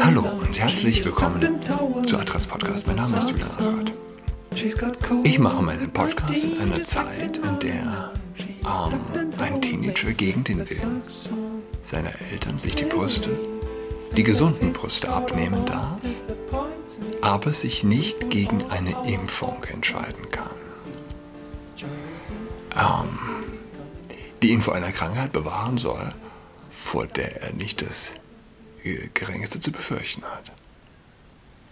Hallo und herzlich willkommen zu Atras Podcast. Mein Name ist Julian Adrat. Ich mache meinen Podcast in einer Zeit, in der ähm, ein Teenager gegen den Willen seiner Eltern sich die Brüste, die gesunden Brüste abnehmen darf, aber sich nicht gegen eine Impfung entscheiden kann. Ähm, die ihn vor einer Krankheit bewahren soll, vor der er nicht das äh, Geringste zu befürchten hat.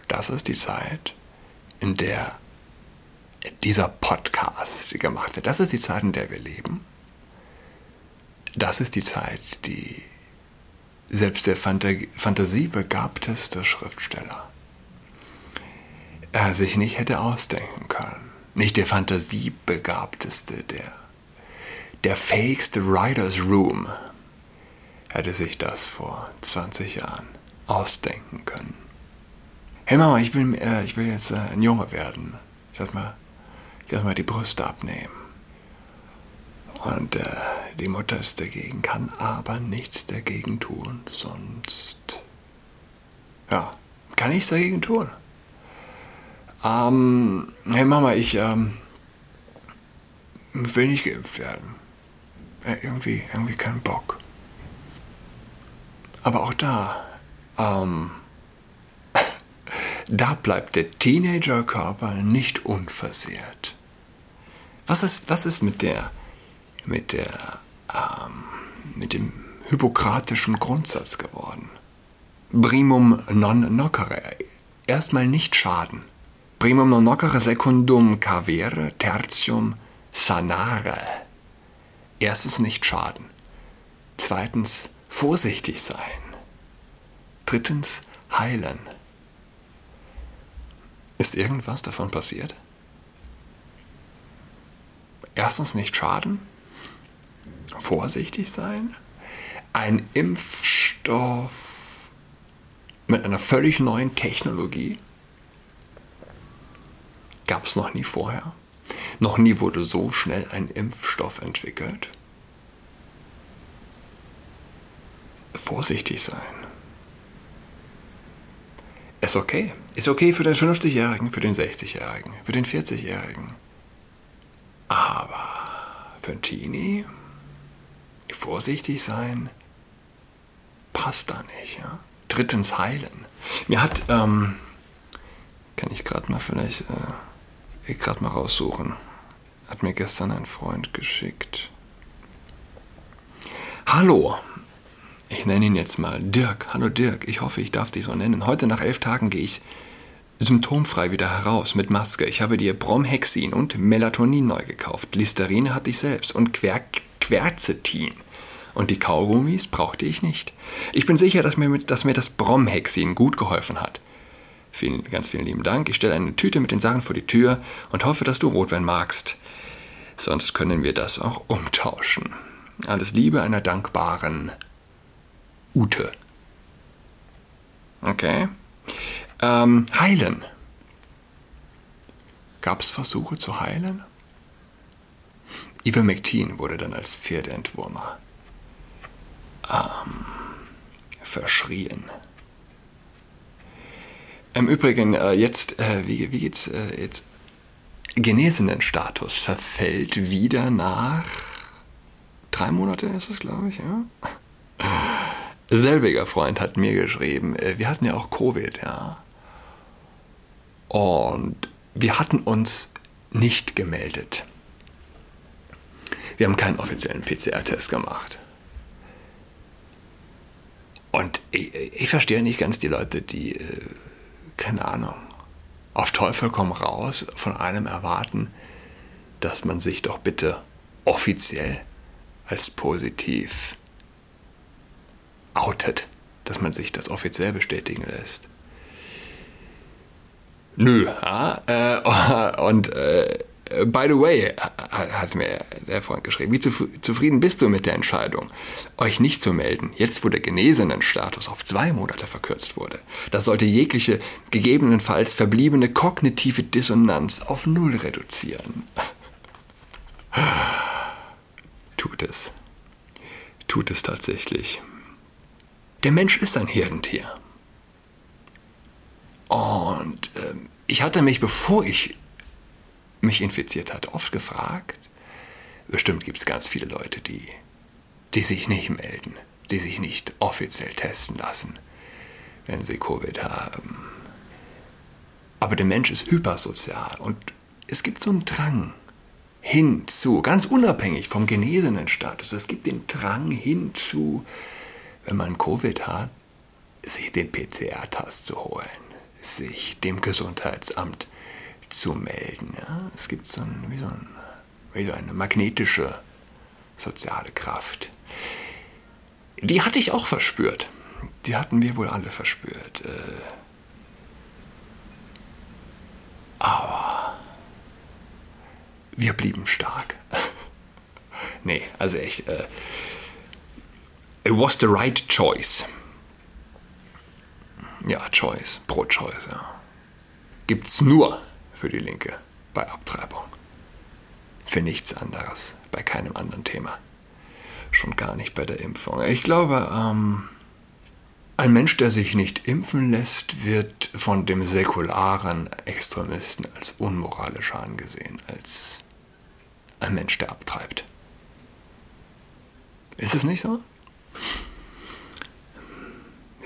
Das ist die Zeit, in der dieser Podcast gemacht wird. Das ist die Zeit, in der wir leben. Das ist die Zeit, die selbst der fantasiebegabteste Schriftsteller äh, sich nicht hätte ausdenken können. Nicht der fantasiebegabteste, der, der fähigste Writer's Room hätte sich das vor 20 Jahren ausdenken können. Hey Mama, ich will, äh, ich will jetzt äh, ein Junge werden. Ich lass mal, ich lass mal die Brüste abnehmen. Und äh, die Mutter ist dagegen, kann aber nichts dagegen tun, sonst. Ja, kann nichts dagegen tun. Ähm, hey Mama, ich ähm, will nicht geimpft werden. Äh, irgendwie, irgendwie keinen Bock. Aber auch da, ähm, da bleibt der Teenagerkörper nicht unversehrt. Was ist, was ist mit der, mit der, ähm, mit dem hypokratischen Grundsatz geworden? Primum non nocere. Erstmal nicht schaden. Primum non nocere secundum cavere, tertium sanare. Erstens nicht schaden. Zweitens vorsichtig sein. Drittens heilen. Ist irgendwas davon passiert? Erstens nicht schaden, vorsichtig sein, ein Impfstoff mit einer völlig neuen Technologie. Gab es noch nie vorher. Noch nie wurde so schnell ein Impfstoff entwickelt. Vorsichtig sein. Ist okay. Ist okay für den 50-Jährigen, für den 60-Jährigen, für den 40-Jährigen. Aber für einen Teenie vorsichtig sein passt da nicht. Ja? Drittens heilen. Mir hat, ähm, kann ich gerade mal vielleicht, äh, gerade mal raussuchen, hat mir gestern ein Freund geschickt. Hallo, ich nenne ihn jetzt mal Dirk. Hallo Dirk, ich hoffe, ich darf dich so nennen. Heute nach elf Tagen gehe ich symptomfrei wieder heraus mit Maske. Ich habe dir Bromhexin und Melatonin neu gekauft. Listerine hatte ich selbst und Quer Quercetin. Und die Kaugummis brauchte ich nicht. Ich bin sicher, dass mir, mit, dass mir das Bromhexin gut geholfen hat. Vielen, ganz vielen lieben Dank. Ich stelle eine Tüte mit den Sachen vor die Tür und hoffe, dass du Rotwein magst. Sonst können wir das auch umtauschen. Alles Liebe einer dankbaren Ute. Okay. Ähm, heilen. Gab es Versuche zu heilen? Ivermectin wurde dann als Pferdeentwurmer ähm, verschrien. Im Übrigen, äh, jetzt, äh, wie, wie geht's äh, jetzt? Genesenen Status verfällt wieder nach drei Monate, ist es, glaube ich, ja? Selbiger Freund hat mir geschrieben, äh, wir hatten ja auch Covid, ja. Und wir hatten uns nicht gemeldet. Wir haben keinen offiziellen PCR-Test gemacht. Und ich, ich, verstehe nicht ganz die Leute, die, äh, keine Ahnung, auf Teufel komm raus von einem erwarten, dass man sich doch bitte offiziell als positiv outet, dass man sich das offiziell bestätigen lässt. Nö, ja, äh, und äh, by the way, hat mir der Freund geschrieben, wie zufrieden bist du mit der Entscheidung, euch nicht zu melden, jetzt wo der genesenen Status auf zwei Monate verkürzt wurde? Das sollte jegliche gegebenenfalls verbliebene kognitive Dissonanz auf Null reduzieren. Tut es. Tut es tatsächlich. Der Mensch ist ein Herdentier. Und äh, ich hatte mich, bevor ich mich infiziert hatte, oft gefragt, bestimmt gibt es ganz viele Leute, die, die sich nicht melden, die sich nicht offiziell testen lassen, wenn sie Covid haben. Aber der Mensch ist hypersozial und es gibt so einen Drang hinzu, ganz unabhängig vom genesenen Status, es gibt den Drang hinzu, wenn man Covid hat, sich den PCR-Test zu holen, sich dem Gesundheitsamt zu melden. Ja? Es gibt so, ein, wie, so ein, wie so eine magnetische soziale Kraft. Die hatte ich auch verspürt. Die hatten wir wohl alle verspürt. Äh, aber wir blieben stark. nee, also echt. Äh, it was the right choice. Ja, Choice, Pro-Choice, ja. Gibt's nur für die Linke bei Abtreibung. Für nichts anderes, bei keinem anderen Thema. Schon gar nicht bei der Impfung. Ich glaube, ähm, ein Mensch, der sich nicht impfen lässt, wird von dem säkularen Extremisten als unmoralischer angesehen, als ein Mensch, der abtreibt. Ist es nicht so?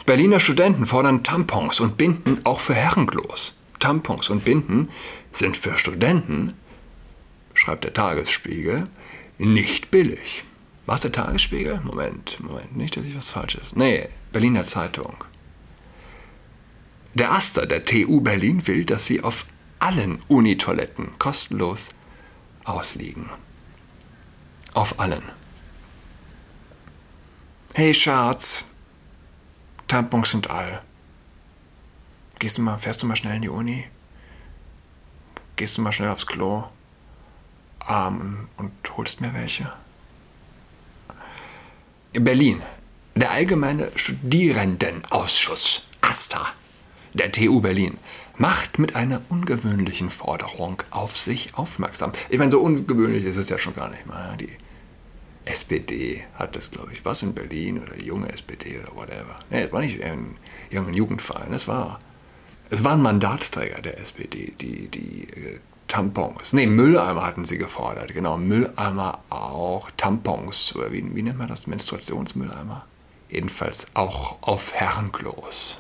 Berliner Studenten fordern Tampons und Binden auch für Herrenklos. Tampons und Binden sind für Studenten, schreibt der Tagesspiegel, nicht billig. Was der Tagesspiegel? Moment, Moment, nicht, dass ich was Falsches. Nee, Berliner Zeitung. Der Aster der TU Berlin will, dass sie auf allen Unitoiletten kostenlos ausliegen. Auf allen. Hey Schatz, Tampons sind all. Gehst du mal, fährst du mal schnell in die Uni? Gehst du mal schnell aufs Klo? Ähm, und holst mir welche? In Berlin. Der Allgemeine Studierendenausschuss, AStA, der TU Berlin, macht mit einer ungewöhnlichen Forderung auf sich aufmerksam. Ich meine, so ungewöhnlich ist es ja schon gar nicht mal. Die SPD hat das, glaube ich, was in Berlin oder junge SPD oder whatever. Nee, es war nicht ein junger Jugendverein, es war es waren Mandatsträger der SPD, die, die äh, Tampons, nee, Mülleimer hatten sie gefordert, genau, Mülleimer auch, Tampons, oder wie, wie nennt man das, Menstruationsmülleimer? Jedenfalls auch auf Herrenklos.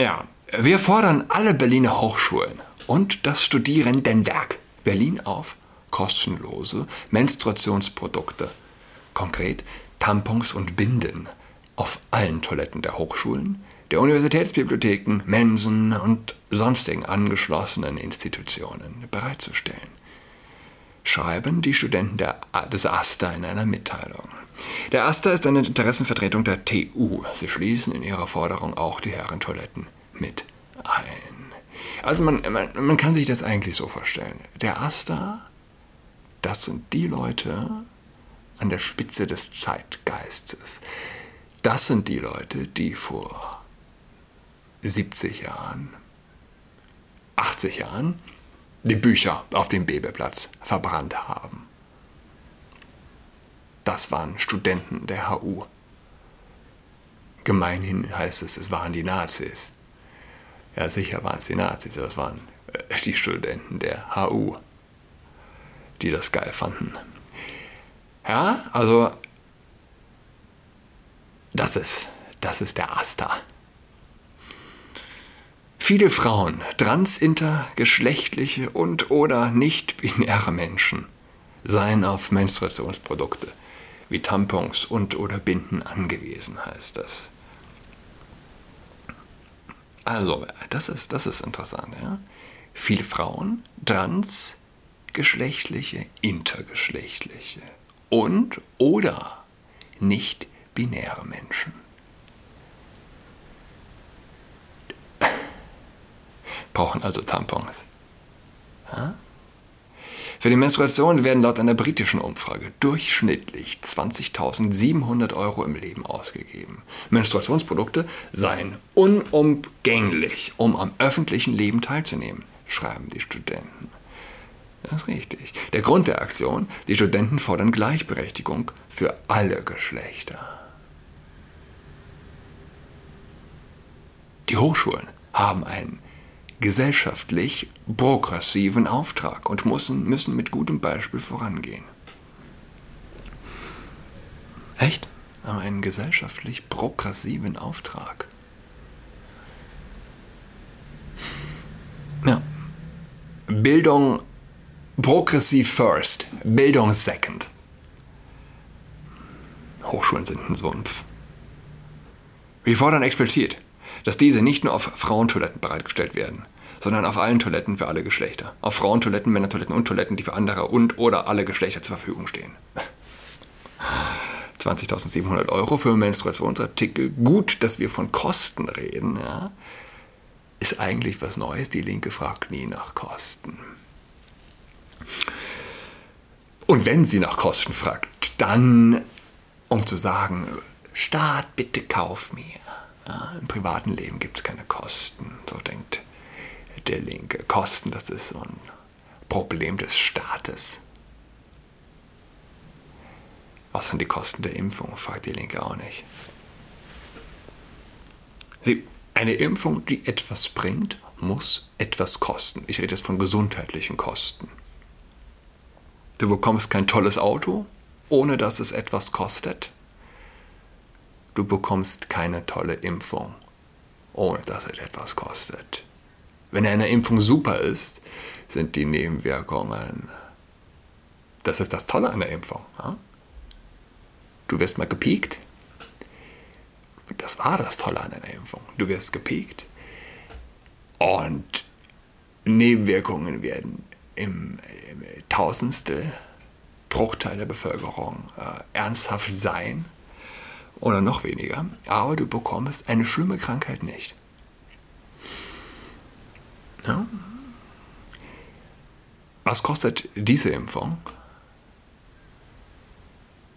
Ja, wir fordern alle Berliner Hochschulen und das Studierendenwerk Berlin auf, kostenlose Menstruationsprodukte, konkret Tampons und Binden, auf allen Toiletten der Hochschulen, der Universitätsbibliotheken, Mensen und sonstigen angeschlossenen Institutionen bereitzustellen. Schreiben die Studenten der, des AStA in einer Mitteilung. Der AStA ist eine Interessenvertretung der TU. Sie schließen in ihrer Forderung auch die Herrentoiletten mit ein. Also man, man, man kann sich das eigentlich so vorstellen. Der AStA, das sind die Leute an der Spitze des Zeitgeistes. Das sind die Leute, die vor 70 Jahren, 80 Jahren die Bücher auf dem Bebelplatz verbrannt haben. Das waren Studenten der HU. Gemeinhin heißt es, es waren die Nazis. Ja, sicher waren es die Nazis, aber es waren äh, die Studenten der HU, die das geil fanden. Ja, also das ist, das ist der Asta. Viele Frauen, transintergeschlechtliche und oder nicht-binäre Menschen seien auf Menstruationsprodukte wie Tampons und oder Binden angewiesen, heißt das. Also, das ist, das ist interessant. Ja? Viele Frauen, transgeschlechtliche, intergeschlechtliche und oder nicht-binäre Menschen brauchen also Tampons. Ja? Für die Menstruation werden laut einer britischen Umfrage durchschnittlich 20.700 Euro im Leben ausgegeben. Menstruationsprodukte seien unumgänglich, um am öffentlichen Leben teilzunehmen, schreiben die Studenten. Das ist richtig. Der Grund der Aktion, die Studenten fordern Gleichberechtigung für alle Geschlechter. Die Hochschulen haben einen gesellschaftlich progressiven Auftrag und müssen, müssen mit gutem Beispiel vorangehen. Echt? Haben einen gesellschaftlich progressiven Auftrag. Ja. Bildung progressiv first, Bildung second. Hochschulen sind ein Sumpf. Wir fordern explizit, dass diese nicht nur auf Frauentoiletten bereitgestellt werden, sondern auf allen Toiletten für alle Geschlechter. Auf Frauentoiletten, Männertoiletten und Toiletten, die für andere und oder alle Geschlechter zur Verfügung stehen. 20.700 Euro für Menstruationsartikel. Gut, dass wir von Kosten reden. Ja. Ist eigentlich was Neues. Die Linke fragt nie nach Kosten. Und wenn sie nach Kosten fragt, dann um zu sagen, Staat, bitte kauf mir. Ja, Im privaten Leben gibt es keine Kosten. So denkt der Linke. Kosten, das ist so ein Problem des Staates. Was sind die Kosten der Impfung? fragt die Linke auch nicht. Sie, eine Impfung, die etwas bringt, muss etwas kosten. Ich rede jetzt von gesundheitlichen Kosten. Du bekommst kein tolles Auto, ohne dass es etwas kostet. Du bekommst keine tolle Impfung, ohne dass es etwas kostet. Wenn eine Impfung super ist, sind die Nebenwirkungen. Das ist das Tolle an der Impfung. Ja? Du wirst mal gepiekt. Das war das Tolle an einer Impfung. Du wirst gepiekt. Und Nebenwirkungen werden im, im Tausendstel Bruchteil der Bevölkerung äh, ernsthaft sein oder noch weniger, aber du bekommst eine schlimme Krankheit nicht. Ja. Was kostet diese Impfung?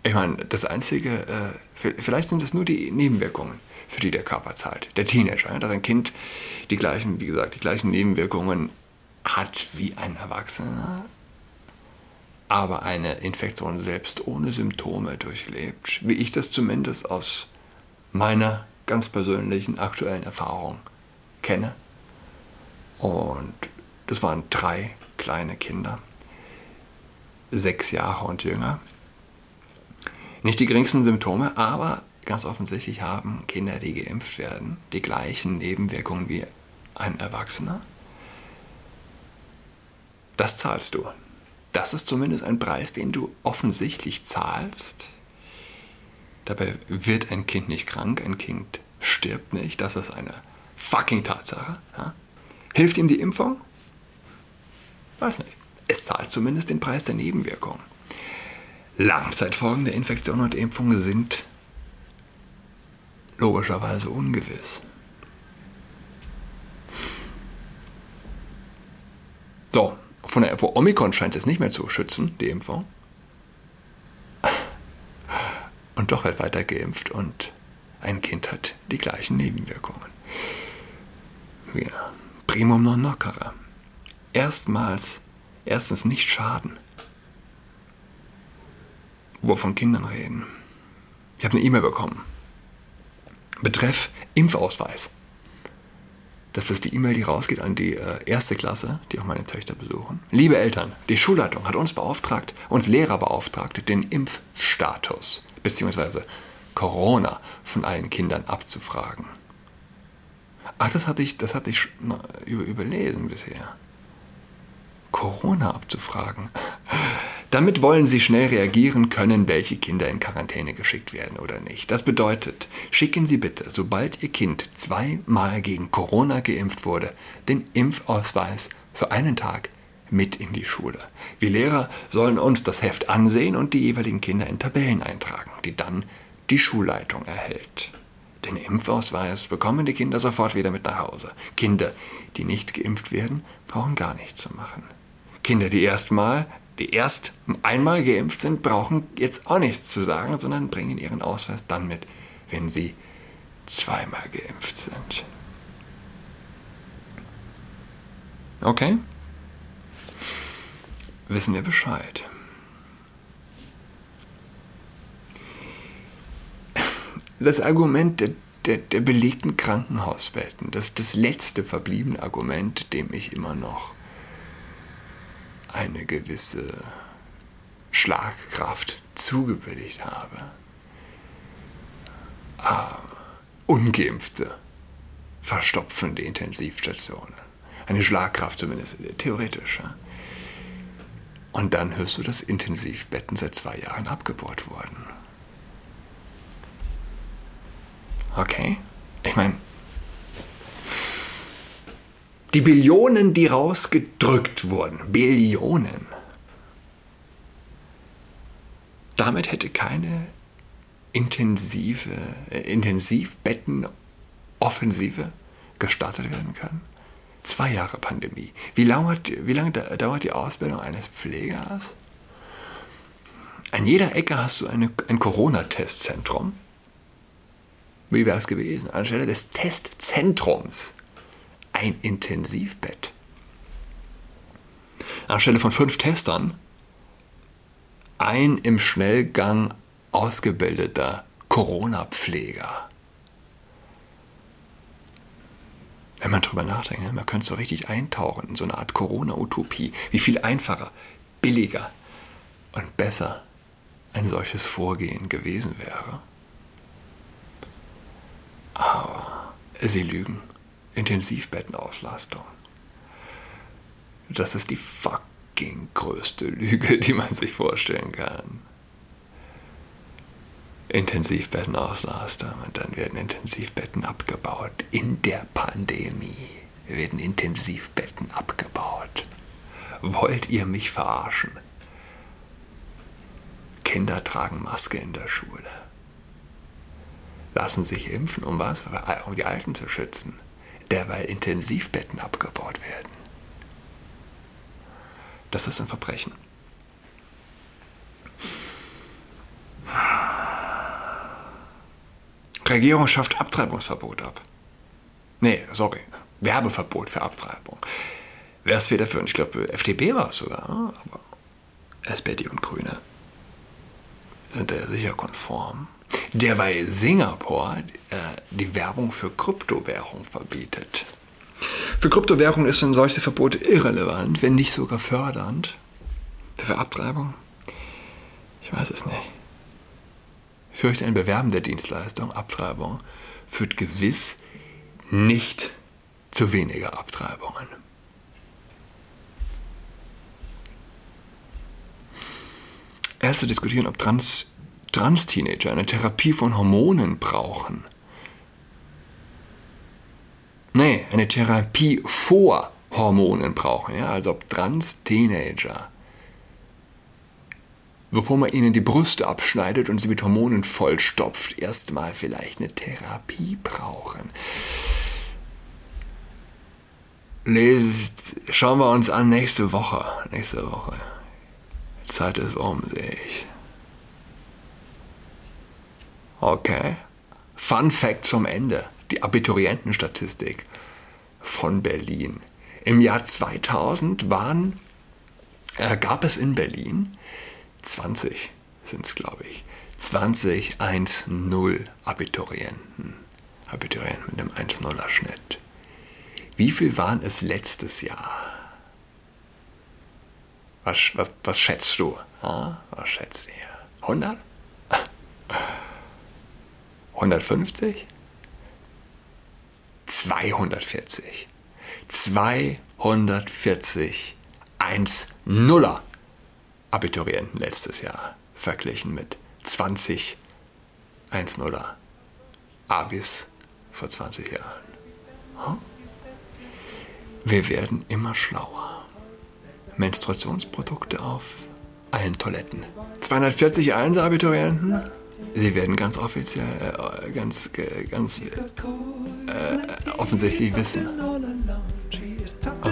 Ich meine, das Einzige, äh, vielleicht sind es nur die Nebenwirkungen, für die der Körper zahlt. Der Teenager, ja, dass ein Kind die gleichen, wie gesagt, die gleichen Nebenwirkungen hat wie ein Erwachsener, aber eine Infektion selbst ohne Symptome durchlebt, wie ich das zumindest aus meiner ganz persönlichen aktuellen Erfahrung kenne. Und das waren drei kleine Kinder, sechs Jahre und jünger. Nicht die geringsten Symptome, aber ganz offensichtlich haben Kinder, die geimpft werden, die gleichen Nebenwirkungen wie ein Erwachsener. Das zahlst du das ist zumindest ein Preis, den du offensichtlich zahlst. Dabei wird ein Kind nicht krank, ein Kind stirbt nicht. Das ist eine fucking Tatsache. Ja? Hilft ihm die Impfung? Weiß nicht. Es zahlt zumindest den Preis der Nebenwirkung. Langzeitfolgen der Infektion und Impfung sind logischerweise ungewiss. So, von der, vor Omikron scheint es nicht mehr zu schützen, die Impfung. Und doch wird weiter geimpft und ein Kind hat die gleichen Nebenwirkungen. Ja, primum non nocere. Erstmals, erstens nicht schaden. Wo wir von Kindern reden. Ich habe eine E-Mail bekommen. Betreff Impfausweis. Das ist die E-Mail, die rausgeht an die äh, erste Klasse, die auch meine Töchter besuchen. Liebe Eltern, die Schulleitung hat uns beauftragt, uns Lehrer beauftragt, den Impfstatus bzw. Corona von allen Kindern abzufragen. Ach, das hatte ich, das hatte ich über, überlesen bisher. Corona abzufragen. Damit wollen Sie schnell reagieren können, welche Kinder in Quarantäne geschickt werden oder nicht. Das bedeutet, schicken Sie bitte, sobald Ihr Kind zweimal gegen Corona geimpft wurde, den Impfausweis für einen Tag mit in die Schule. Wir Lehrer sollen uns das Heft ansehen und die jeweiligen Kinder in Tabellen eintragen, die dann die Schulleitung erhält. Den Impfausweis bekommen die Kinder sofort wieder mit nach Hause. Kinder, die nicht geimpft werden, brauchen gar nichts zu machen. Kinder, die erstmal die erst einmal geimpft sind, brauchen jetzt auch nichts zu sagen, sondern bringen ihren Ausweis dann mit, wenn sie zweimal geimpft sind. Okay? Wissen wir Bescheid. Das Argument der, der, der belegten Krankenhausbetten. Das das letzte verbliebene Argument, dem ich immer noch eine gewisse Schlagkraft zugebilligt habe. Ah, ungeimpfte verstopfen die Intensivstationen. Eine Schlagkraft zumindest theoretisch. Ja? Und dann hörst du, dass Intensivbetten seit zwei Jahren abgebaut wurden. Okay? Ich meine, die Billionen, die rausgedrückt wurden, Billionen, damit hätte keine intensive, äh, Intensivbettenoffensive gestartet werden können. Zwei Jahre Pandemie. Wie lange, wie lange dauert die Ausbildung eines Pflegers? An jeder Ecke hast du eine, ein Corona-Testzentrum. Wie wäre es gewesen? Anstelle des Testzentrums ein Intensivbett. Anstelle von fünf Testern ein im Schnellgang ausgebildeter Corona-Pfleger. Wenn man drüber nachdenkt, ne, man könnte so richtig eintauchen in so eine Art Corona-Utopie. Wie viel einfacher, billiger und besser ein solches Vorgehen gewesen wäre. Aber sie lügen. Intensivbettenauslastung. Das ist die fucking größte Lüge, die man sich vorstellen kann. Intensivbettenauslastung und dann werden Intensivbetten abgebaut. In der Pandemie werden Intensivbetten abgebaut. Wollt ihr mich verarschen? Kinder tragen Maske in der Schule. Lassen sich impfen, um was? Um die Alten zu schützen. Derweil Intensivbetten abgebaut werden. Das ist ein Verbrechen. Regierung schafft Abtreibungsverbot ab. Nee, sorry. Werbeverbot für Abtreibung. Wer ist wieder dafür? Ich glaube, FDP war es sogar. Aber SPD und Grüne sind da ja sicher konform. Derweil Singapur äh, die Werbung für Kryptowährung verbietet. Für Kryptowährung ist ein solches Verbot irrelevant, wenn nicht sogar fördernd. Für Abtreibung? Ich weiß es nicht fürchte, ein Bewerben der Dienstleistung, Abtreibung, führt gewiss nicht zu weniger Abtreibungen. Ärzte diskutieren, ob Trans, Trans-Teenager eine Therapie von Hormonen brauchen. Nee, eine Therapie vor Hormonen brauchen. Ja? Also ob Trans-Teenager bevor man ihnen die Brüste abschneidet und sie mit Hormonen vollstopft, erstmal vielleicht eine Therapie brauchen. Schauen wir uns an nächste Woche. Nächste Woche. Zeit ist um, sehe ich. Okay. Fun Fact zum Ende. Die Abiturientenstatistik von Berlin. Im Jahr 2000 waren, äh, gab es in Berlin 20 sind es, glaube ich. 20 1-0 Abiturienten. Abiturienten mit einem 1-0er Schnitt. Wie viel waren es letztes Jahr? Was, was, was schätzt du? Was schätzt ihr? 100? 150? 240. 240 1-0er Abiturienten letztes Jahr verglichen mit 20 1-0er Abis vor 20 Jahren. Wir werden immer schlauer. Menstruationsprodukte auf allen Toiletten. 240 1-Abiturienten, sie werden ganz offiziell, äh, ganz, ganz äh, offensichtlich wissen,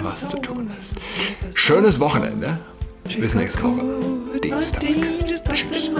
was zu tun ist. Schönes Wochenende. Bis nächste Woche. Dienstag. Tschüss.